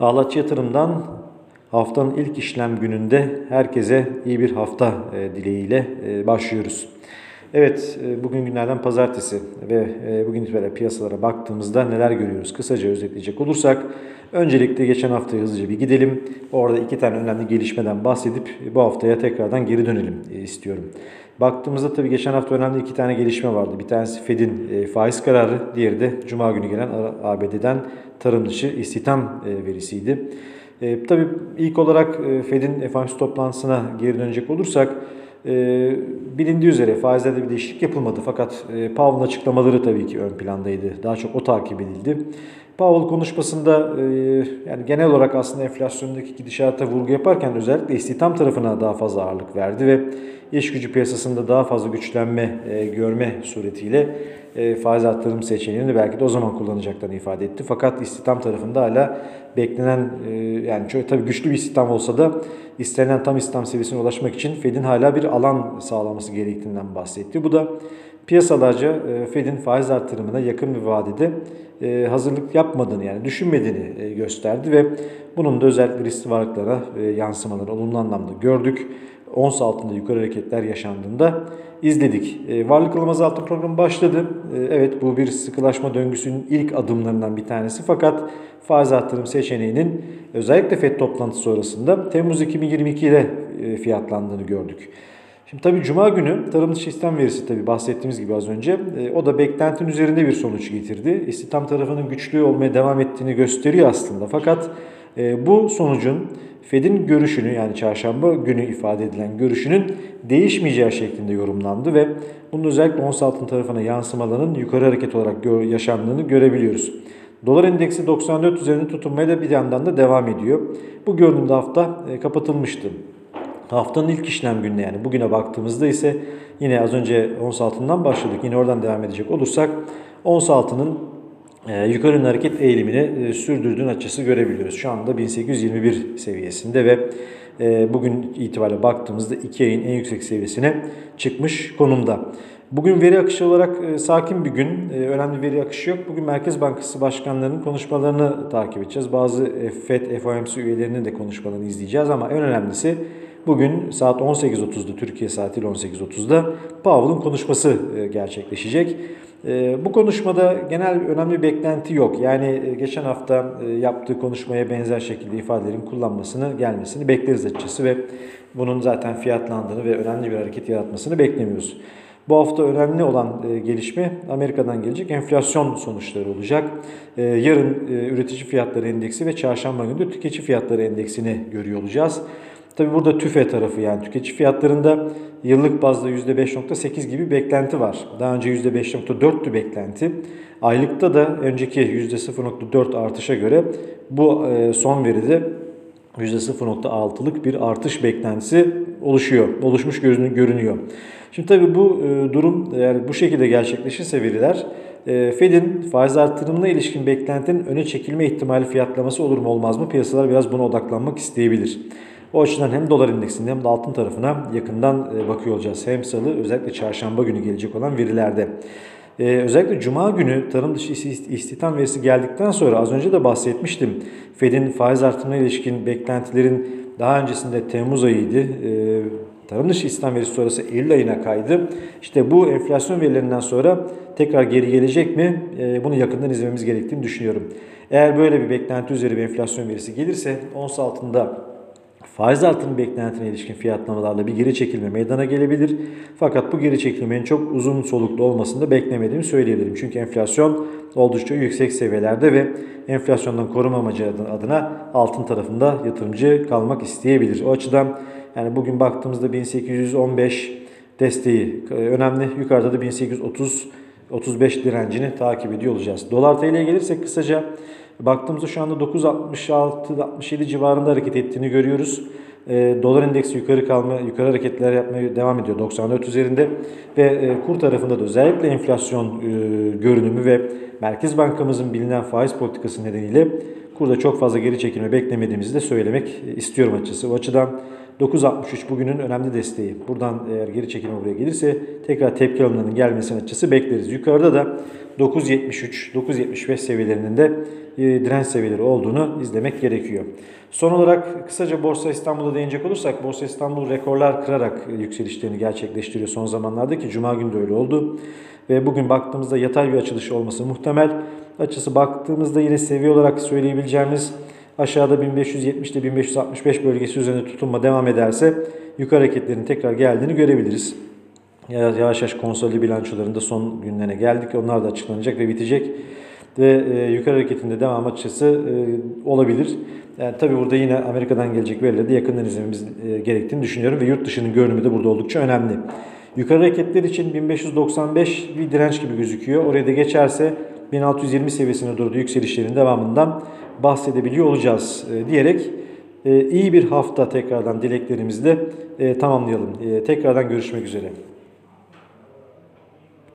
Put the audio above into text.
Ağlaç Yatırım'dan haftanın ilk işlem gününde herkese iyi bir hafta e, dileğiyle e, başlıyoruz. Evet, e, bugün günlerden pazartesi ve bugün itibariyle piyasalara baktığımızda neler görüyoruz? Kısaca özetleyecek olursak, öncelikle geçen haftaya hızlıca bir gidelim. Orada iki tane önemli gelişmeden bahsedip bu haftaya tekrardan geri dönelim istiyorum. Baktığımızda tabii geçen hafta önemli iki tane gelişme vardı. Bir tanesi Fed'in faiz kararı, diğeri de Cuma günü gelen ABD'den tarım dışı istihdam verisiydi. E, tabii ilk olarak e, Fed'in FOMC toplantısına geri dönecek olursak e, bilindiği üzere faizlerde bir değişiklik yapılmadı fakat e, Powell'ın açıklamaları tabii ki ön plandaydı. Daha çok o takip edildi. Powell konuşmasında e, yani genel olarak aslında enflasyondaki gidişata vurgu yaparken özellikle istihdam tarafına daha fazla ağırlık verdi ve iş gücü piyasasında daha fazla güçlenme e, görme suretiyle e, faiz arttırım seçeneğini belki de o zaman kullanacaklarını ifade etti. Fakat istihdam tarafında hala beklenen e, yani çok tabii güçlü bir istihdam olsa da istenen tam istihdam seviyesine ulaşmak için Fed'in hala bir alan sağlaması gerektiğinden bahsetti. Bu da piyasalarca e, Fed'in faiz artırımına yakın bir vadede e, hazırlık yapmadığını yani düşünmediğini e, gösterdi ve bunun da özellikle riskli varlıklara yansımaları olumlu anlamda gördük ons altında yukarı hareketler yaşandığında izledik. Varlık alım azaltım programı başladı. Evet bu bir sıkılaşma döngüsünün ilk adımlarından bir tanesi fakat faiz artırım seçeneğinin özellikle FED toplantısı sonrasında Temmuz 2022'de e, fiyatlandığını gördük. Şimdi tabii Cuma günü tarım dışı istihdam verisi tabii bahsettiğimiz gibi az önce e, o da beklentinin üzerinde bir sonuç getirdi. İstihdam tarafının güçlü olmaya devam ettiğini gösteriyor aslında fakat e, bu sonucun Fed'in görüşünü yani çarşamba günü ifade edilen görüşünün değişmeyeceği şeklinde yorumlandı ve bunun özellikle ons altın tarafına yansımalarının yukarı hareket olarak gö yaşandığını görebiliyoruz. Dolar endeksi 94 üzerinde tutunmaya da bir yandan da devam ediyor. Bu görünümde hafta e, kapatılmıştı. Haftanın ilk işlem gününe yani bugüne baktığımızda ise yine az önce ons altından başladık. Yine oradan devam edecek olursak ons altının e, yukarı yönlü hareket eğilimini e, sürdürdüğün açısı görebiliyoruz. Şu anda 1821 seviyesinde ve e, bugün itibariyle baktığımızda 2 ayın en yüksek seviyesine çıkmış konumda. Bugün veri akışı olarak e, sakin bir gün, e, önemli veri akışı yok. Bugün Merkez Bankası başkanlarının konuşmalarını takip edeceğiz. Bazı e, FED, FOMC üyelerinin de konuşmalarını izleyeceğiz ama en önemlisi bugün saat 18.30'da Türkiye saatiyle 18.30'da Powell'ın konuşması e, gerçekleşecek. Ee, bu konuşmada genel önemli beklenti yok. Yani e, geçen hafta e, yaptığı konuşmaya benzer şekilde ifadelerin kullanmasını, gelmesini bekleriz açıkçası ve bunun zaten fiyatlandığını ve önemli bir hareket yaratmasını beklemiyoruz. Bu hafta önemli olan e, gelişme Amerika'dan gelecek enflasyon sonuçları olacak. Yarın üretici fiyatları endeksi ve çarşamba günü de tüketici fiyatları endeksini görüyor olacağız. Tabi burada tüfe tarafı yani tüketici fiyatlarında yıllık bazda %5.8 gibi beklenti var. Daha önce %5.4'tü beklenti. Aylıkta da önceki %0.4 artışa göre bu e, son veride %0.6'lık bir artış beklentisi oluşuyor. Oluşmuş görünüyor. Şimdi tabii bu e, durum eğer bu şekilde gerçekleşirse veriler e, Fed'in faiz artırımına ilişkin beklentinin öne çekilme ihtimali fiyatlaması olur mu olmaz mı? Piyasalar biraz buna odaklanmak isteyebilir. O açıdan hem dolar endeksinde hem de altın tarafına yakından e, bakıyor olacağız. Hem salı özellikle çarşamba günü gelecek olan verilerde. Ee, özellikle Cuma günü tarım dışı istihdam verisi geldikten sonra az önce de bahsetmiştim. Fed'in faiz artırımına ilişkin beklentilerin daha öncesinde Temmuz ayıydı. Ee, tarım dışı istihdam verisi sonrası Eylül ayına kaydı. İşte bu enflasyon verilerinden sonra tekrar geri gelecek mi? Ee, bunu yakından izlememiz gerektiğini düşünüyorum. Eğer böyle bir beklenti üzeri bir enflasyon verisi gelirse ons altında faiz artırım beklentine ilişkin fiyatlamalarla bir geri çekilme meydana gelebilir. Fakat bu geri çekilmenin çok uzun soluklu olmasını da beklemediğimi söyleyebilirim. Çünkü enflasyon oldukça yüksek seviyelerde ve enflasyondan koruma amacı adına altın tarafında yatırımcı kalmak isteyebilir. O açıdan yani bugün baktığımızda 1815 desteği e, önemli. Yukarıda da 1830 35 direncini takip ediyor olacağız. Dolar TL'ye gelirsek kısaca Baktığımızda şu anda 9.66-67 civarında hareket ettiğini görüyoruz. E, dolar endeksi yukarı kalma, yukarı hareketler yapmaya devam ediyor 94 üzerinde ve e, kur tarafında da özellikle enflasyon e, görünümü ve Merkez Bankamızın bilinen faiz politikası nedeniyle kurda çok fazla geri çekilme beklemediğimizi de söylemek istiyorum açıkçası. O açıdan 9.63 bugünün önemli desteği. Buradan eğer geri çekilme buraya gelirse tekrar tepki alımlarının gelmesini açısı bekleriz. Yukarıda da 9.73, 9.75 seviyelerinin de e, direnç seviyeleri olduğunu izlemek gerekiyor. Son olarak kısaca Borsa İstanbul'a değinecek olursak Borsa İstanbul rekorlar kırarak yükselişlerini gerçekleştiriyor son zamanlarda ki Cuma günü de öyle oldu. Ve bugün baktığımızda yatay bir açılış olması muhtemel. Açısı baktığımızda yine seviye olarak söyleyebileceğimiz aşağıda 1570 ile 1565 bölgesi üzerinde tutunma devam ederse yukarı hareketlerin tekrar geldiğini görebiliriz. Yavaş yavaş konsolide bilançolarında son günlerine geldik. Onlar da açıklanacak ve bitecek. Ve e, yukarı hareketinde devam açısı e, olabilir. Yani tabii burada yine Amerika'dan gelecek verileri de yakından izlememiz e, gerektiğini düşünüyorum. Ve yurt dışının görünümü de burada oldukça önemli. Yukarı hareketler için 1595 bir direnç gibi gözüküyor. Oraya da geçerse 1620 seviyesine doğru yükselişlerin devamından bahsedebiliyor olacağız e, diyerek e, iyi bir hafta tekrardan dileklerimizle e, tamamlayalım. Tekrardan görüşmek üzere.